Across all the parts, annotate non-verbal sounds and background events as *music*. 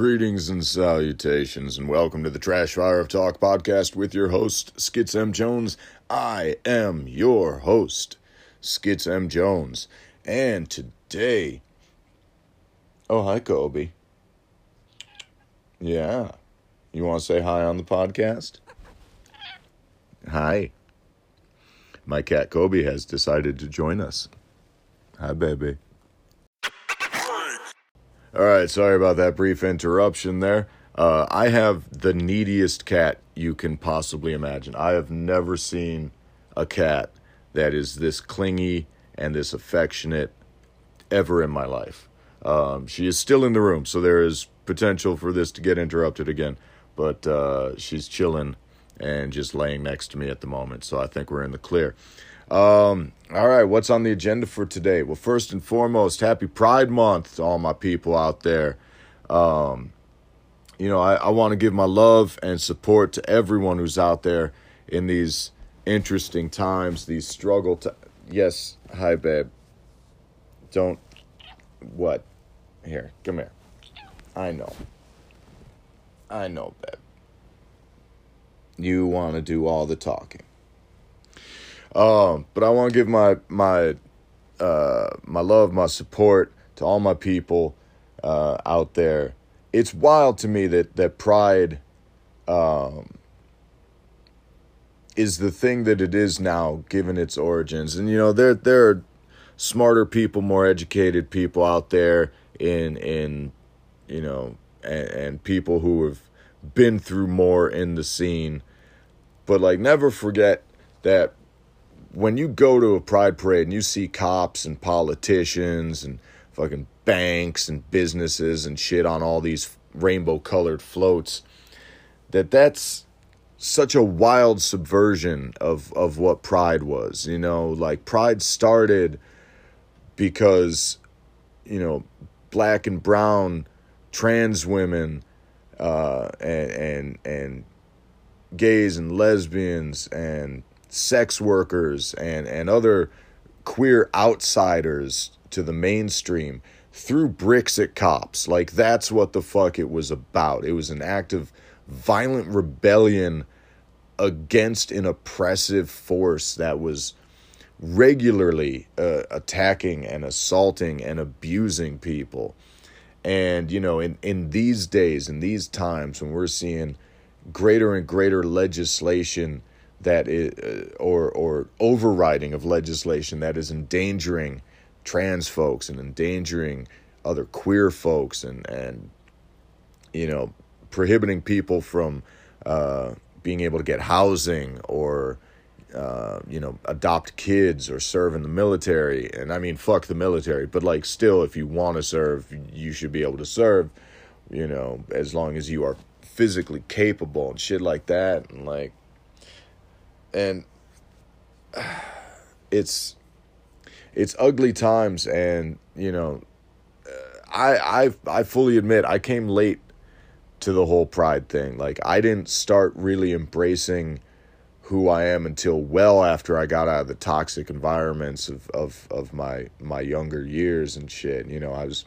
Greetings and salutations, and welcome to the Trash Fire of Talk podcast with your host, Skits M. Jones. I am your host, Skits M. Jones, and today. Oh, hi, Kobe. Yeah. You want to say hi on the podcast? Hi. My cat Kobe has decided to join us. Hi, baby. All right, sorry about that brief interruption there. Uh, I have the neediest cat you can possibly imagine. I have never seen a cat that is this clingy and this affectionate ever in my life. Um, she is still in the room, so there is potential for this to get interrupted again, but uh, she's chilling and just laying next to me at the moment, so I think we're in the clear. Um, all right, what's on the agenda for today? Well, first and foremost, happy Pride Month to all my people out there. Um, you know, I, I want to give my love and support to everyone who's out there in these interesting times, these struggle to Yes, hi babe. Don't what? Here, come here. I know. I know, babe. You want to do all the talking. Um, but I want to give my my uh, my love, my support to all my people uh, out there. It's wild to me that that pride um, is the thing that it is now, given its origins. And you know, there there are smarter people, more educated people out there in in you know, and, and people who have been through more in the scene. But like, never forget that when you go to a pride parade and you see cops and politicians and fucking banks and businesses and shit on all these rainbow colored floats that that's such a wild subversion of of what pride was you know? Like pride started because you know black and brown trans women uh and and and gays and lesbians and sex workers and, and other queer outsiders to the mainstream threw bricks at cops. Like, that's what the fuck it was about. It was an act of violent rebellion against an oppressive force that was regularly uh, attacking and assaulting and abusing people. And, you know, in, in these days, in these times when we're seeing greater and greater legislation that is, uh, or or overriding of legislation that is endangering trans folks and endangering other queer folks and and you know prohibiting people from uh, being able to get housing or uh, you know adopt kids or serve in the military. And I mean fuck the military but like still if you want to serve you should be able to serve you know as long as you are physically capable and shit like that. And like and *sighs* it's it's ugly times and you know uh, i i i fully admit i came late to the whole pride thing. Like i didn't start really embracing who i am until well after i got out of the toxic environments of of of my my younger years and shit. You know i was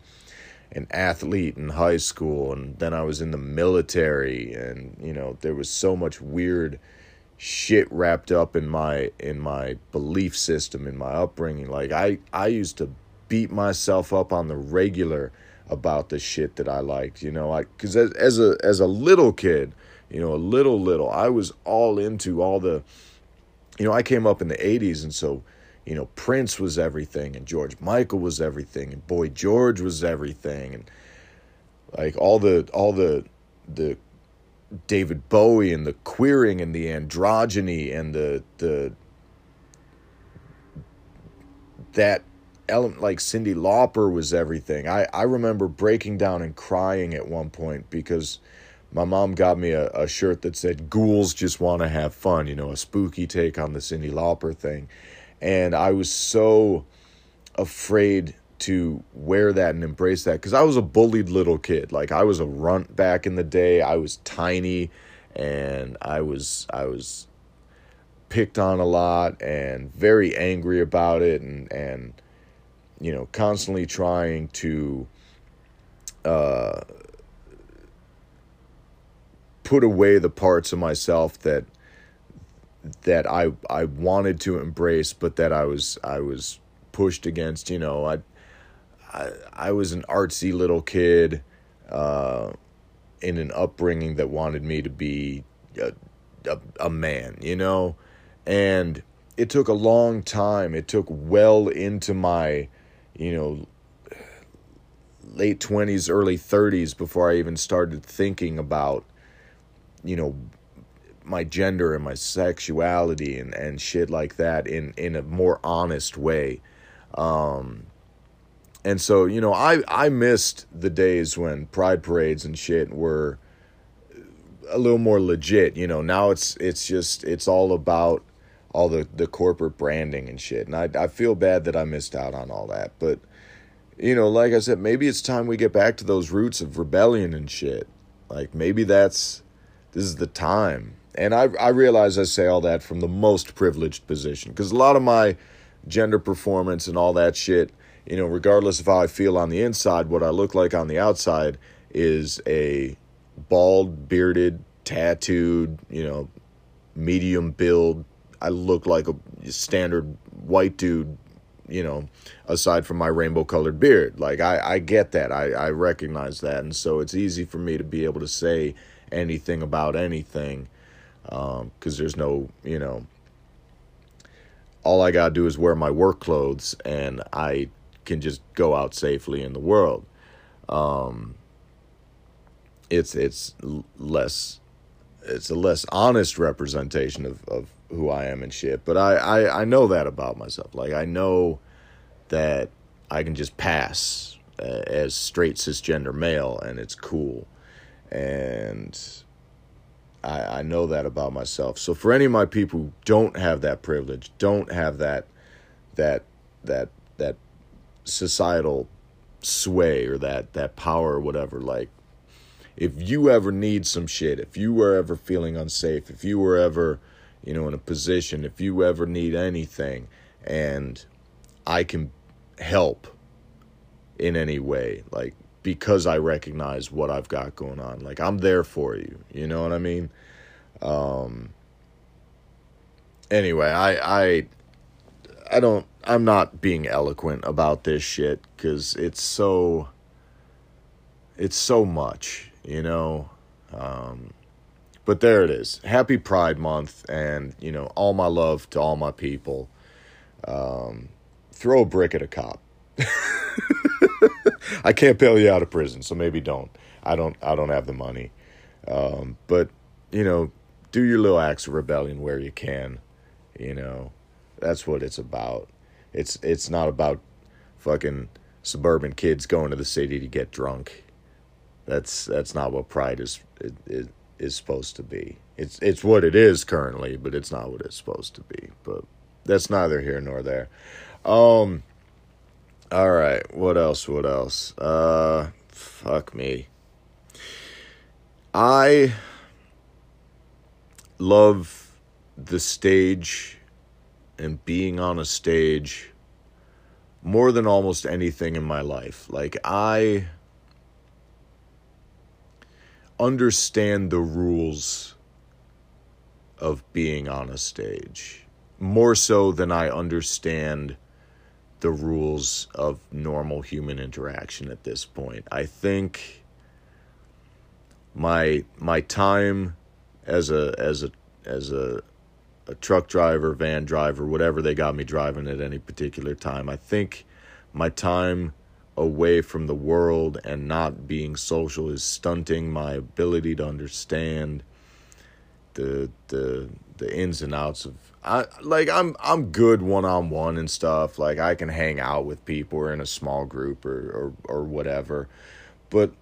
an athlete in high school and then i was in the military and you know there was so much weird shit wrapped up in my in my belief system in my upbringing. Like i i used to beat myself up on the regular about the shit that i liked you know like because as, as a as a little kid you know a little little i was all into all the you know i came up in the 80s and so you know prince was everything and george michael was everything and boy george was everything and like all the all the the David Bowie and the queering and the androgyny and the the that element like Cyndi Lauper was everything. I, I remember breaking down and crying at one point because my mom got me a, a shirt that said ghouls just want to have fun, you know, a spooky take on the Cyndi Lauper thing. And I was so afraid to wear that and embrace that because I was a bullied little kid. Like I was a runt back in the day. I was tiny and I was I was picked on a lot and very angry about it and and you know constantly trying to uh put away the parts of myself that that I I wanted to embrace, but that I was I was pushed against. You know, I I, was an artsy little kid uh, in an upbringing that wanted me to be a, a, a man. You know, and it took a long time. It took well into my, you know, late 20s, early 30s before I even started thinking about, you know, my gender and my sexuality and, and shit like that in, in a more honest way. Um, and so, you know, I, I missed the days when pride parades and shit were a little more legit. You know, now it's, it's just, it's all about all the, the corporate branding and shit. And I, I feel bad that I missed out on all that. But, you know, like I said, maybe it's time we get back to those roots of rebellion and shit. Like maybe that's, this is the time and I, I realize I say all that from the most privileged position because a lot of my gender performance and all that shit, you know, regardless of how I feel on the inside, what I look like on the outside is a bald, bearded, tattooed, you know, medium build. I look like a standard white dude, you know, aside from my rainbow colored beard. Like, I, I get that. I, I recognize that. And so it's easy for me to be able to say anything about anything because um, there's no, you know, all I got to do is wear my work clothes and I can just go out safely in the world. Um, it's it's less it's a less honest representation of, of who I am and shit. But I, I, I know that about myself. Like I know that I can just pass uh, as straight cisgender male and it's cool. And I, I know that about myself. So for any of my people who don't have that privilege, don't have that that that that societal sway or that that power or whatever, like if you ever need some shit, if you were ever feeling unsafe, if you were ever, you know, in a position, if you ever need anything and I can help in any way, like because I recognize what I've got going on. Like I'm there for you. You know what I mean? Um anyway, I I I don't I'm not being eloquent about this shit cuz it's so it's so much, you know. Um but there it is. Happy Pride Month and, you know, all my love to all my people. Um throw a brick at a cop. *laughs* I can't bail you out of prison, so maybe don't. I don't. I don't have the money. Um, but you know, do your little acts of rebellion where you can. You know, that's what it's about. It's it's not about fucking suburban kids going to the city to get drunk. That's that's not what pride is is, is supposed to be. It's it's what it is currently, but it's not what it's supposed to be. But that's neither here nor there. Um all right, what else? What else? Uh, fuck me. I love the stage and being on a stage more than almost anything in my life. Like, I understand the rules of being on a stage more so than I understand the rules of normal human interaction at this point. I think my my time as a as a as a a truck driver, van driver, whatever they got me driving at any particular time. I think my time away from the world and not being social is stunting my ability to understand the the the ins and outs of I like I'm I'm good one on one and stuff. Like I can hang out with people or in a small group or, or or whatever. But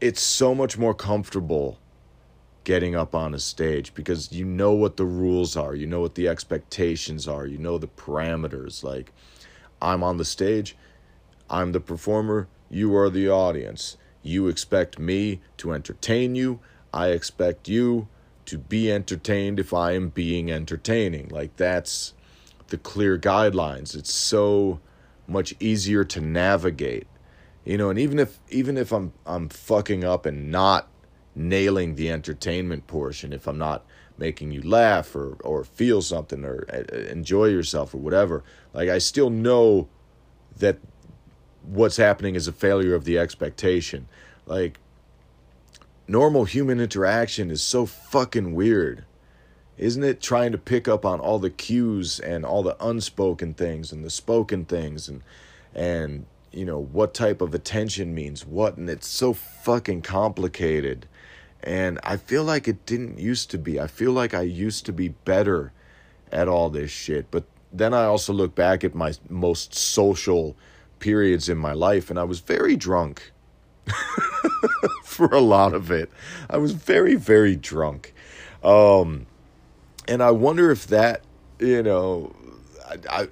it's so much more comfortable getting up on a stage because you know what the rules are, you know what the expectations are, you know the parameters. Like I'm on the stage, I'm the performer, you are the audience. You expect me to entertain you, I expect you to be entertained if I am being entertaining. Like that's the clear guidelines. It's so much easier to navigate. You know, and even if even if I'm I'm fucking up and not nailing the entertainment portion, if I'm not making you laugh or or feel something or uh, enjoy yourself or whatever, like I still know that what's happening is a failure of the expectation. Like normal human interaction is so fucking weird. Isn't it trying to pick up on all the cues and all the unspoken things and the spoken things and and you know what type of attention means what and it's so fucking complicated and I feel like it didn't used to be. I feel like I used to be better at all this shit. But then I also look back at my most social periods in my life and I was very drunk *laughs* for a lot of it. I was very, very drunk. Um, and I wonder if that, you know, I, I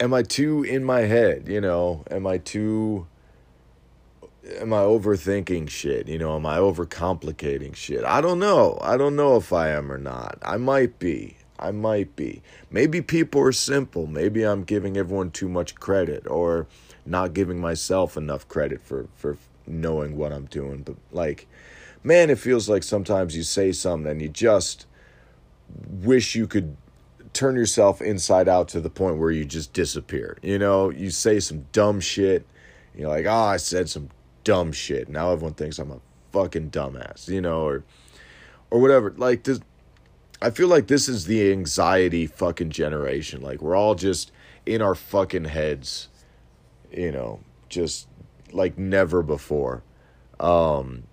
am I too in my head, you know? Am I too am I overthinking shit? You know, am I overcomplicating shit? I don't know. I don't know if I am or not. I might be. I might be. Maybe people are simple. Maybe I'm giving everyone too much credit or not giving myself enough credit for for knowing what I'm doing. But like man, it feels like sometimes you say something and you just wish you could turn yourself inside out to the point where you just disappear. You know, you say some dumb shit. You're like, oh, I said some dumb shit. Now everyone thinks I'm a fucking dumbass, you know, or or whatever. Like this I feel like this is the anxiety fucking generation. Like we're all just in our fucking heads, you know, just like never before. Um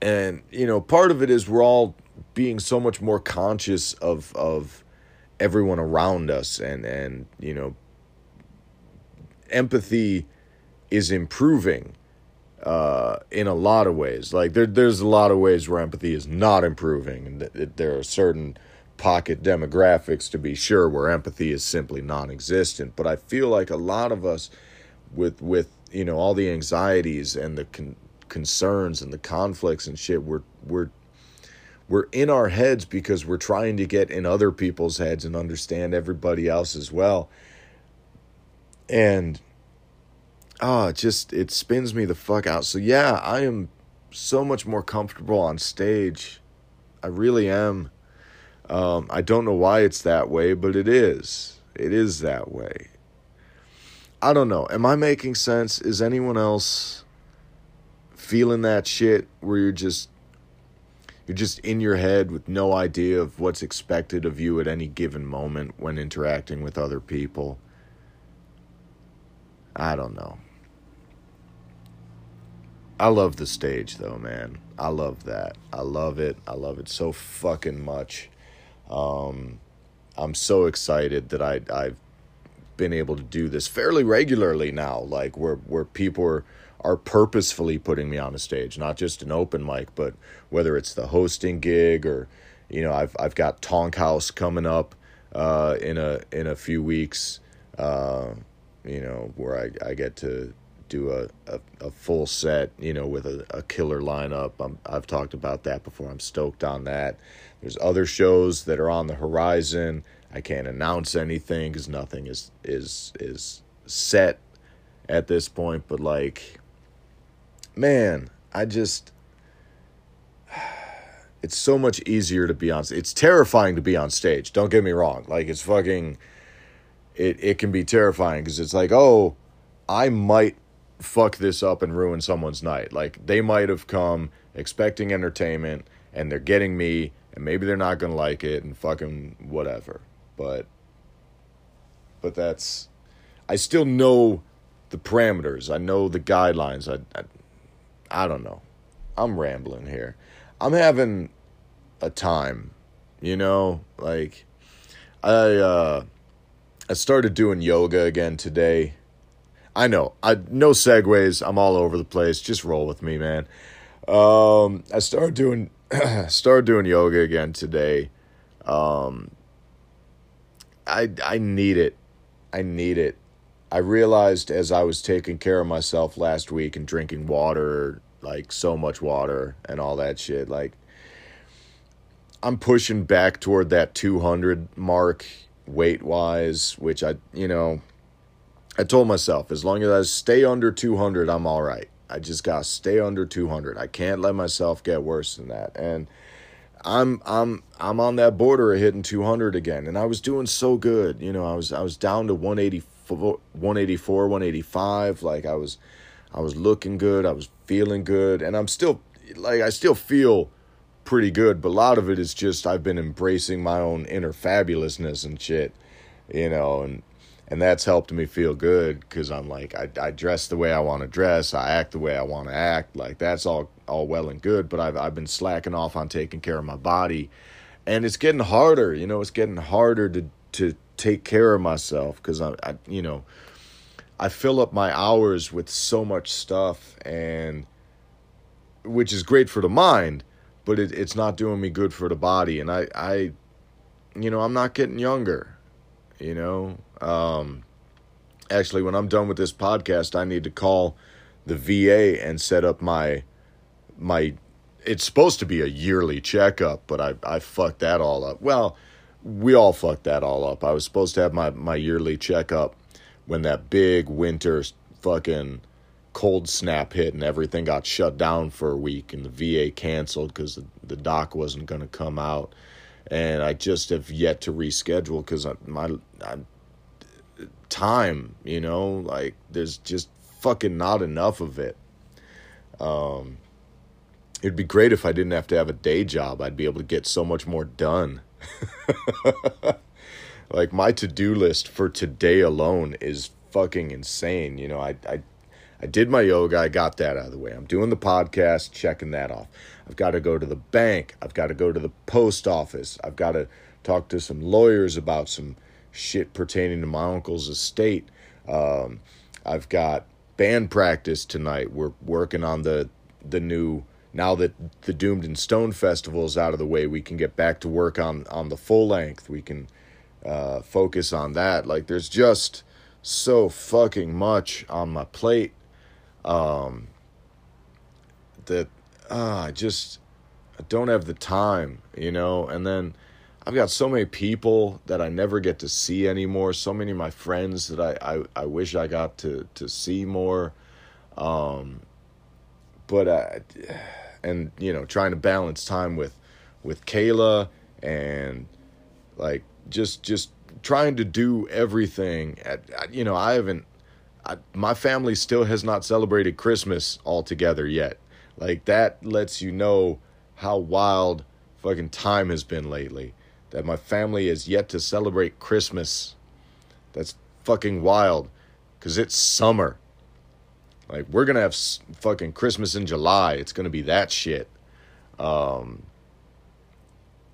and you know, part of it is we're all being so much more conscious of of everyone around us and and you know empathy is improving uh, in a lot of ways. Like there, there's a lot of ways where empathy is not improving, and th- there are certain pocket demographics to be sure where empathy is simply non-existent. But I feel like a lot of us, with with you know all the anxieties and the con- concerns and the conflicts and shit, we're we're we're in our heads because we're trying to get in other people's heads and understand everybody else as well. And oh, it just it spins me the fuck out. So yeah, I am so much more comfortable on stage. I really am. Um, I don't know why it's that way, but it is. It is that way. I don't know. Am I making sense? Is anyone else feeling that shit where you're just you're just in your head with no idea of what's expected of you at any given moment when interacting with other people? I don't know. I love the stage though, man. I love that. I love it. I love it so fucking much. Um, I'm so excited that I I've been able to do this fairly regularly now. Like where where people are are purposefully putting me on a stage, not just an open mic, but whether it's the hosting gig or you know I've I've got Tonk House coming up uh, in a in a few weeks. Uh, you know where I I get to do a, a, a, full set, you know, with a, a killer lineup. I'm, I've talked about that before. I'm stoked on that. There's other shows that are on the horizon. I can't announce anything because nothing is is is set at this point. But like, man, I just *sighs* it's so much easier to be on. It's terrifying to be on stage. Don't get me wrong. Like it's fucking. It it can be terrifying because it's like oh, I might fuck this up and ruin someone's night. Like they might have come expecting entertainment and they're getting me and maybe they're not to like it and fucking whatever. But but that's I still know the parameters. I know the guidelines. I, I I don't know. I'm rambling here. I'm having a time, you know, like I uh I started doing yoga again today I know. I no segues. I'm all over the place. Just roll with me, man. Um, I started doing *clears throat* started doing yoga again today. Um, I I need it. I need it. I realized as I was taking care of myself last week and drinking water, like so much water and all that shit, like I'm pushing back toward that 200 mark weight wise, which I, you know, I told myself as long as I stay under 200, I'm all right. I just got to stay under 200. I can't let myself get worse than that. And I'm I'm I'm on that border of hitting 200 again and I was doing so good. You know, I was I was down to 184 184, 185 like I was I was looking good, I was feeling good and I'm still like I still feel pretty good, but a lot of it is just I've been embracing my own inner fabulousness and shit, you know, and and that's helped me feel good because I'm like I, I dress the way I want to dress, I act the way I want to act, like that's all all well and good, but I've I've been slacking off on taking care of my body, and it's getting harder, you know, it's getting harder to to take care of myself because I, I you know I fill up my hours with so much stuff and which is great for the mind but it, it's not doing me good for the body. And I, I, you know, I'm not getting younger. You know, um, actually, when I'm done with this podcast, I need to call the VA and set up my my. It's supposed to be a yearly checkup, but I I fucked that all up. Well, we all fucked that all up. I was supposed to have my my yearly checkup when that big winter fucking cold snap hit and everything got shut down for a week and the VA canceled because the, the doc wasn't going to come out. And I just have yet to reschedule because my I, time, you know, like there's just fucking not enough of it. Um, it'd be great if I didn't have to have a day job. I'd be able to get so much more done. *laughs* like my to-do list for today alone is fucking insane. You know, I I I did my yoga, I got that out of the way. I'm doing the podcast, checking that off. I've got to go to the bank, I've got to go to the post office, I've got to talk to some lawyers about some shit pertaining to my uncle's estate. Um, I've got band practice tonight. We're working on the the new now that the Doomed and Stone festival is out of the way, we can get back to work on on the full length. We can uh, focus on that. Like there's just so fucking much on my plate um, that uh, I just I don't have the time, you know. And then I've got so many people that I never get to see anymore. So many of my friends that I I, I wish I got to to see more. Um, but I, and you know, trying to balance time with with Kayla and like just just trying to do everything at, you know i haven't I, my family still has not celebrated Christmas altogether yet. Like that lets you know how wild fucking time has been lately. That my family has yet to celebrate Christmas. That's fucking wild. Cause it's summer. Like we're gonna have fucking Christmas in July. It's gonna be that shit. Um,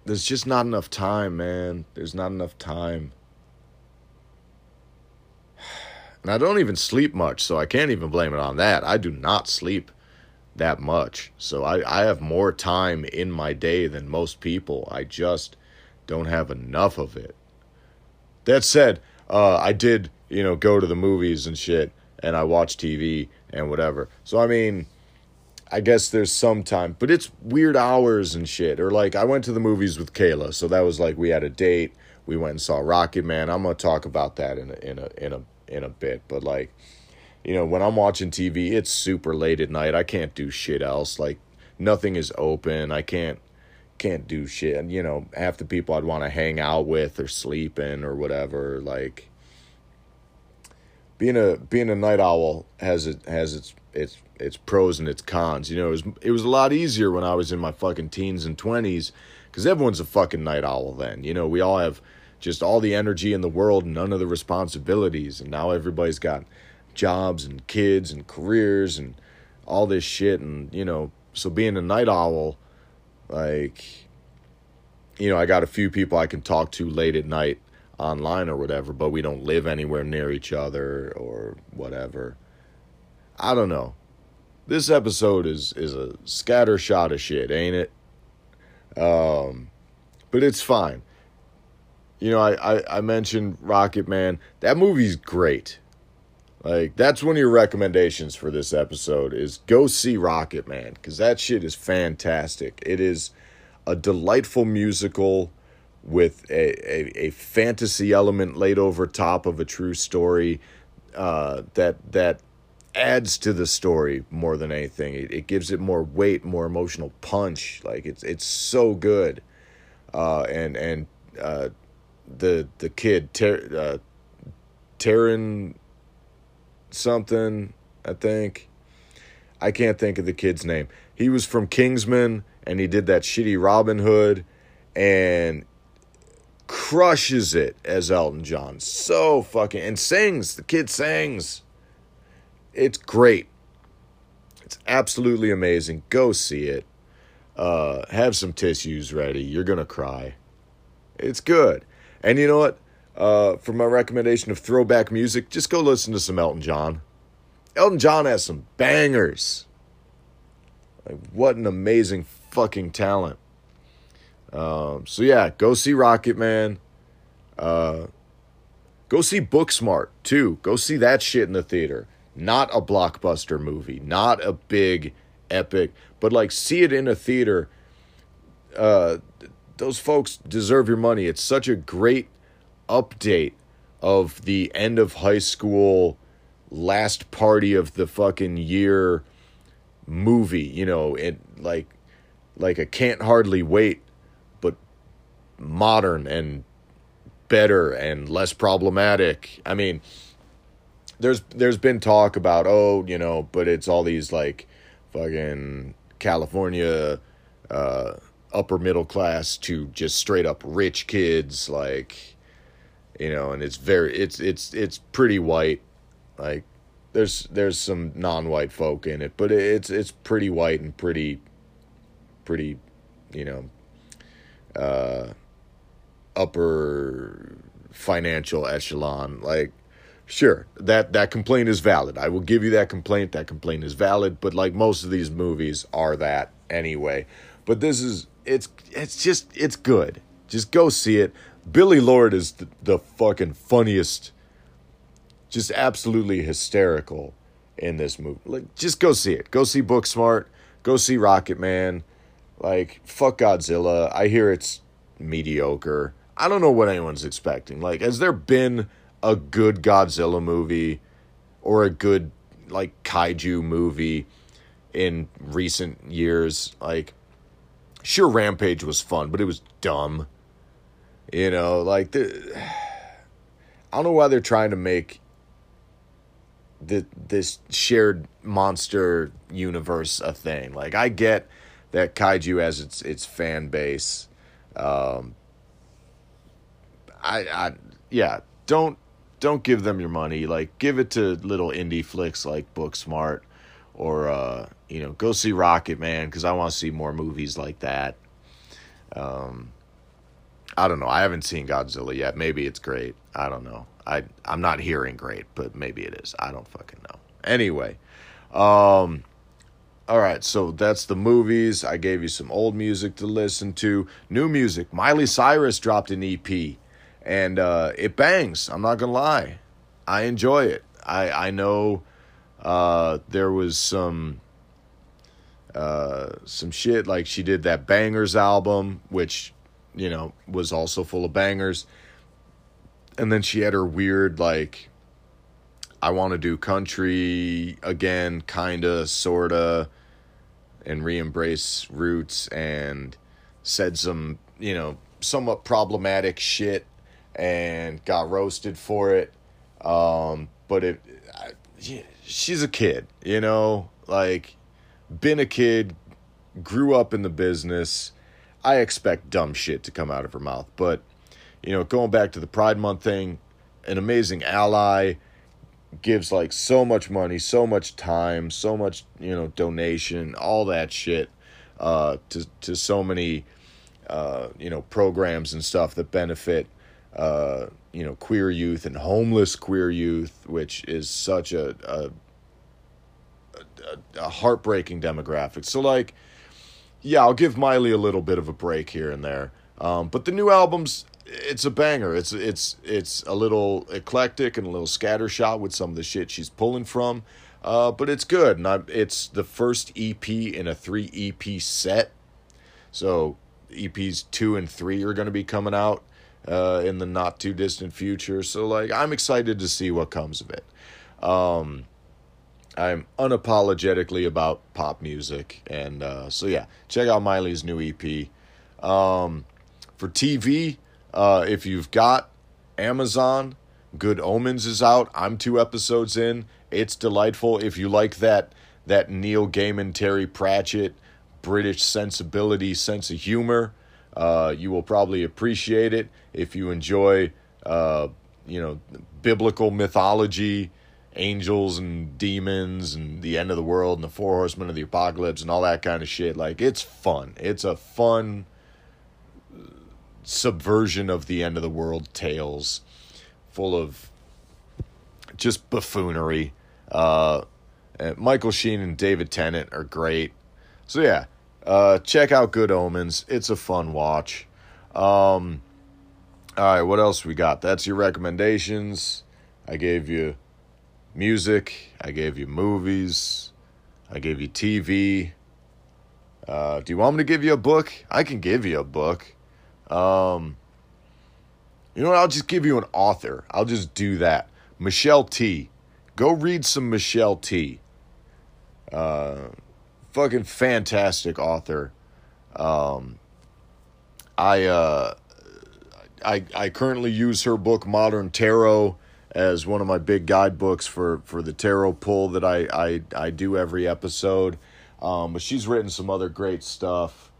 there's just not enough time, man. There's not enough time. *sighs* And I don't even sleep much, so I can't even blame it on that. I do not sleep that much. So I, I have more time in my day than most people. I just don't have enough of it. That said, uh, I did, you know, go to the movies and shit, and I watch TV and whatever. So, I mean, I guess there's some time, but it's weird hours and shit. Or like, I went to the movies with Kayla, so that was like we had a date. We went and saw Rocketman. I'm gonna talk about that in a in a in a in a bit, but like, you know, when I'm watching TV, it's super late at night. I can't do shit else. Like, nothing is open. I can't can't do shit. And you know, half the people I'd want to hang out with or sleeping or whatever. Like, being a being a night owl has it has its its its pros and its cons. You know, it was it was a lot easier when I was in my fucking teens and twenties because everyone's a fucking night owl then. You know, we all have just all the energy in the world, none of the responsibilities. And now everybody's got jobs and kids and careers and all this shit. And, you know, so being a night owl, like, you know, I got a few people I can talk to late at night online or whatever, but we don't live anywhere near each other or whatever. I don't know. This episode is is a scatter shot of shit, ain't it? Um, but it's fine you know, I, I, I mentioned Rocketman. That movie's great. Like that's one of your recommendations for this episode is go see Rocketman because that shit is fantastic. It is a delightful musical with a, a, a fantasy element laid over top of a true story. uh, that that adds to the story more than anything. It, it gives it more weight, more emotional punch. Like it's it's so good. Uh, and and uh, the the kid Ter- uh, Taron something I think I can't think of the kid's name. He was from Kingsman and he did that shitty Robin Hood and crushes it as Elton John. So fucking and sings. The kid sings. It's great. It's absolutely amazing. Go see it. Uh, have some tissues ready. You're gonna cry. It's good. And you know what? Uh, for my recommendation of throwback music, just go listen to some Elton John. Elton John has some bangers. Like, what an amazing fucking talent. Um, so yeah, go see Rocketman. Uh, go see Booksmart too. Go see that shit in the theater. Not a blockbuster movie, not a big epic, but like see it in a theater. Uh, those folks deserve your money. It's such a great update of the end of high school, last party of the fucking year movie. You know, it like like a can't hardly wait, but modern and better and less problematic. I mean, there's there's been talk about oh you know, but it's all these like fucking California uh, upper middle class to just straight up rich kids like you know and it's very it's it's it's pretty white like there's there's some non-white folk in it but it's it's pretty white and pretty pretty you know uh upper financial echelon like sure that that complaint is valid i will give you that complaint that complaint is valid but like most of these movies are that anyway but this is it's it's just it's good. Just go see it. Billie Lourd is the, the fucking funniest, just absolutely hysterical in this movie. Like, just go see it. Go see Booksmart. Go see Rocketman. Like, fuck Godzilla. I hear it's mediocre. I don't know what anyone's expecting. Like, has there been a good Godzilla movie or a good like kaiju movie in recent years? Like, sure Rampage was fun, but it was dumb. You know, like the *sighs* I don't know why they're trying to make the this shared monster universe a thing. Like I get that kaiju has its its fan base. Um I I yeah, don't don't give them your money. Like give it to little indie flicks like Booksmart or uh, you know, go see Rocketman because I want to see more movies like that. Um, I don't know. I haven't seen Godzilla yet. Maybe it's great. I don't know. I I'm not hearing great, but maybe it is. I don't fucking know. Anyway, um, all right. So that's the movies. I gave you some old music to listen to. New music. Miley Cyrus dropped an EP, and uh, it bangs. I'm not gonna lie. I enjoy it. I I know uh, there was some uh, some shit like she did that Bangerz album, which you know was also full of bangers, and then she had her weird like I want to do country again, kinda, sorta, and re-embrace roots, and said some you know somewhat problematic shit and got roasted for it. Um, but it, I, she's a kid, you know, like been a kid, grew up in the business. I expect dumb shit to come out of her mouth, but you know, going back to the Pride Month thing, an amazing ally gives like so much money, so much time, so much, you know, donation, all that shit uh to to so many uh you know, programs and stuff that benefit uh you know queer youth and homeless queer youth, which is such a a, a, a heartbreaking demographic. So like, yeah, I'll give Miley a little bit of a break here and there. Um, but the new album's it's a banger. It's it's it's a little eclectic and a little scattershot with some of the shit she's pulling from. Uh, but it's good, and I, it's the first EP in a three EP set. So EPs two and three are going to be coming out uh, in the not too distant future. So like I'm excited to see what comes of it. Um, I'm unapologetically about pop music, and uh, so yeah, check out Miley's new EP. Um, for TV, uh, if you've got Amazon, Good Omens is out. I'm two episodes in. It's delightful. If you like that that Neil Gaiman, Terry Pratchett, British sensibility, sense of humor, uh, you will probably appreciate it. If you enjoy, uh, you know, biblical mythology angels and demons and the end of the world and the four horsemen of the apocalypse and all that kind of shit. Like it's fun. It's a fun subversion of the end of the world tales, full of just buffoonery. Uh, Michael Sheen and David Tennant are great. So yeah, uh, check out Good Omens. It's a fun watch. Um, all right, what else we got? That's your recommendations. I gave you music, I gave you movies, I gave you TV. Uh, do you want me to give you a book? I can give you a book. Um, you know what? I'll just give you an author. I'll just do that. Michelle Tea. Go read some Michelle Tea. Uh, fucking fantastic author. Um, I uh, I I currently use her book Modern Tarot as one of my big guidebooks for for the tarot pull that I I, I do every episode. Um, but she's written some other great stuff.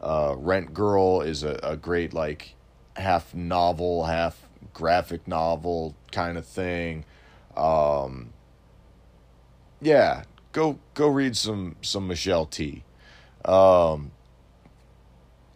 Uh, Rent Girl is a, a great like half novel, half graphic novel kind of thing. Um, yeah, go go read some some Michelle Tea. Um,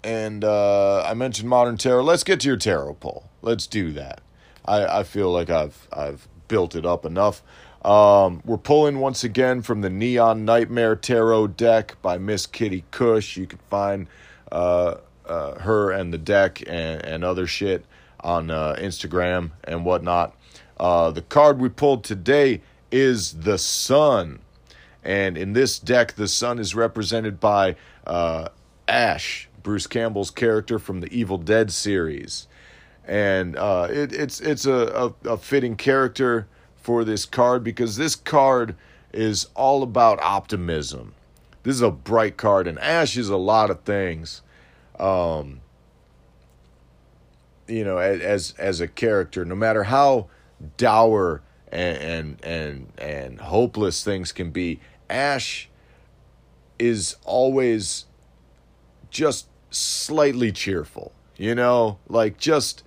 and uh, I mentioned modern tarot. Let's get to your tarot poll. Let's do that. I, I feel like I've I've built it up enough. Um, we're pulling once again from the Neon Nightmare Tarot deck by Miss Kitty Cush. You can find uh, uh, her and the deck and, and other shit on uh, Instagram and whatnot. Uh, the card we pulled today is the Sun. And in this deck, the Sun is represented by uh, Ash, Bruce Campbell's character from the Evil Dead series and uh, it, it's it's a, a, a, fitting character for this card because this card is all about optimism. This is a bright card, and Ash is a lot of things. Um, you know, as as a character, no matter how dour and and and, and hopeless things can be, Ash is always just slightly cheerful. You know, like just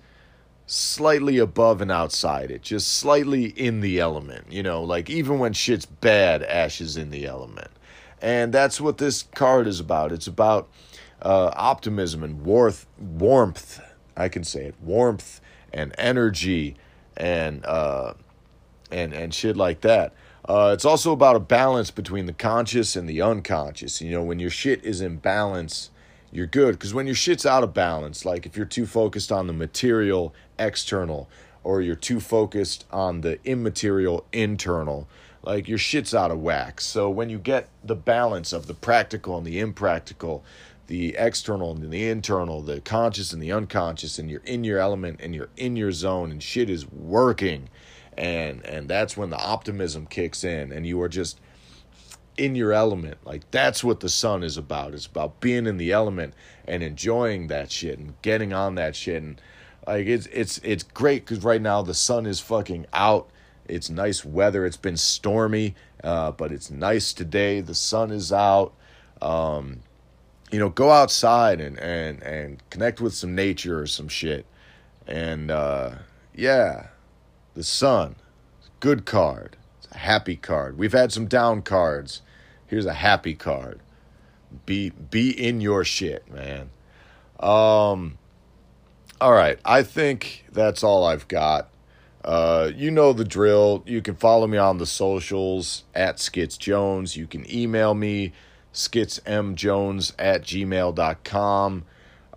slightly above and outside it, just slightly in the element. You know, like even when shit's bad, Ash is in the element. And that's what this card is about. It's about uh, optimism and warmth, warmth. I can say it, warmth and energy and uh, and and shit like that. Uh, it's also about a balance between the conscious and the unconscious. You know, when your shit is in balance, you're good. Because when your shit's out of balance, like if you're too focused on the material external or you're too focused on the immaterial internal, like your shit's out of whack. So when you get the balance of the practical and the impractical, the external and the internal, the conscious and the unconscious, and you're in your element and you're in your zone and shit is working. And and that's when the optimism kicks in and you are just in your element. Like that's what the sun is about. It's about being in the element and enjoying that shit and getting on that shit and like it's it's it's great cuz right now the sun is fucking out. It's nice weather. It's been stormy, uh, but it's nice today. The sun is out. Um, you know, go outside and and and connect with some nature or some shit. And uh, yeah, the sun, good card. It's a happy card. We've had some down cards. Here's a happy card. Be be in your shit, man. Um all right, I think that's all I've got. Uh, you know the drill. You can follow me on the socials at Skits Jones. You can email me, skitsmjones at gmail.com.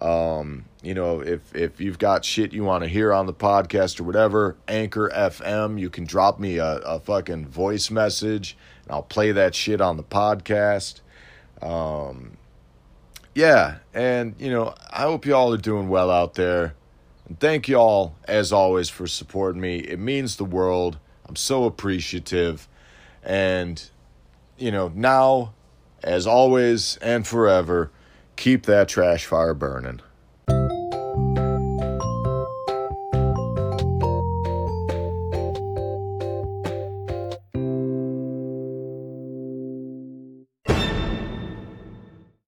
Um, you know, if if you've got shit you want to hear on the podcast or whatever, Anchor FM, you can drop me a, a fucking voice message and I'll play that shit on the podcast. Um, yeah, and you know, I hope y'all are doing well out there. And thank y'all, as always, for supporting me. It means the world. I'm so appreciative. And, you know, now, as always and forever, keep that trash fire burning.